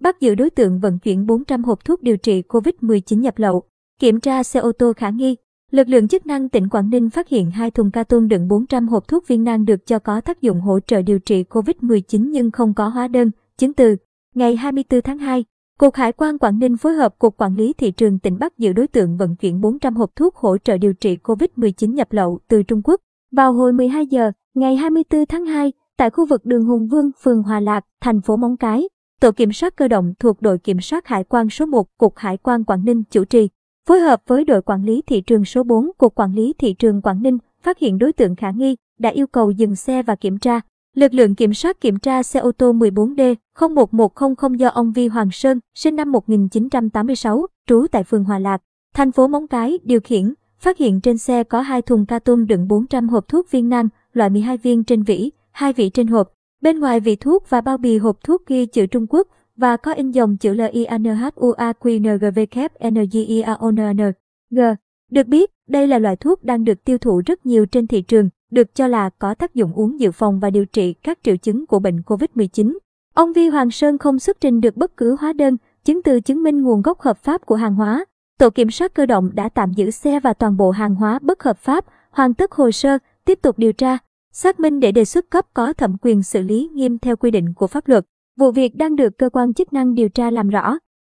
bắt giữ đối tượng vận chuyển 400 hộp thuốc điều trị COVID-19 nhập lậu. Kiểm tra xe ô tô khả nghi, lực lượng chức năng tỉnh Quảng Ninh phát hiện hai thùng ca tông đựng 400 hộp thuốc viên nang được cho có tác dụng hỗ trợ điều trị COVID-19 nhưng không có hóa đơn, chứng từ. Ngày 24 tháng 2, Cục Hải quan Quảng Ninh phối hợp Cục Quản lý Thị trường tỉnh bắt giữ đối tượng vận chuyển 400 hộp thuốc hỗ trợ điều trị COVID-19 nhập lậu từ Trung Quốc. Vào hồi 12 giờ, ngày 24 tháng 2, tại khu vực đường Hùng Vương, phường Hòa Lạc, thành phố Móng Cái, Tổ kiểm soát cơ động thuộc đội kiểm soát hải quan số 1 Cục Hải quan Quảng Ninh chủ trì, phối hợp với đội quản lý thị trường số 4 Cục Quản lý Thị trường Quảng Ninh phát hiện đối tượng khả nghi, đã yêu cầu dừng xe và kiểm tra. Lực lượng kiểm soát kiểm tra xe ô tô 14D 01100 do ông Vi Hoàng Sơn, sinh năm 1986, trú tại phường Hòa Lạc, thành phố Móng Cái điều khiển, phát hiện trên xe có hai thùng ca tôm đựng 400 hộp thuốc viên nang, loại 12 viên trên vỉ, hai vỉ trên hộp. Bên ngoài vị thuốc và bao bì hộp thuốc ghi chữ Trung Quốc và có in dòng chữ LIANHUAQNGVKFNGIAONN. G. Được biết, đây là loại thuốc đang được tiêu thụ rất nhiều trên thị trường, được cho là có tác dụng uống dự phòng và điều trị các triệu chứng của bệnh COVID-19. Ông Vi Hoàng Sơn không xuất trình được bất cứ hóa đơn, chứng từ chứng minh nguồn gốc hợp pháp của hàng hóa. Tổ kiểm soát cơ động đã tạm giữ xe và toàn bộ hàng hóa bất hợp pháp, hoàn tất hồ sơ, tiếp tục điều tra, xác minh để đề xuất cấp có thẩm quyền xử lý nghiêm theo quy định của pháp luật. Vụ việc đang được cơ quan chức năng điều tra làm rõ.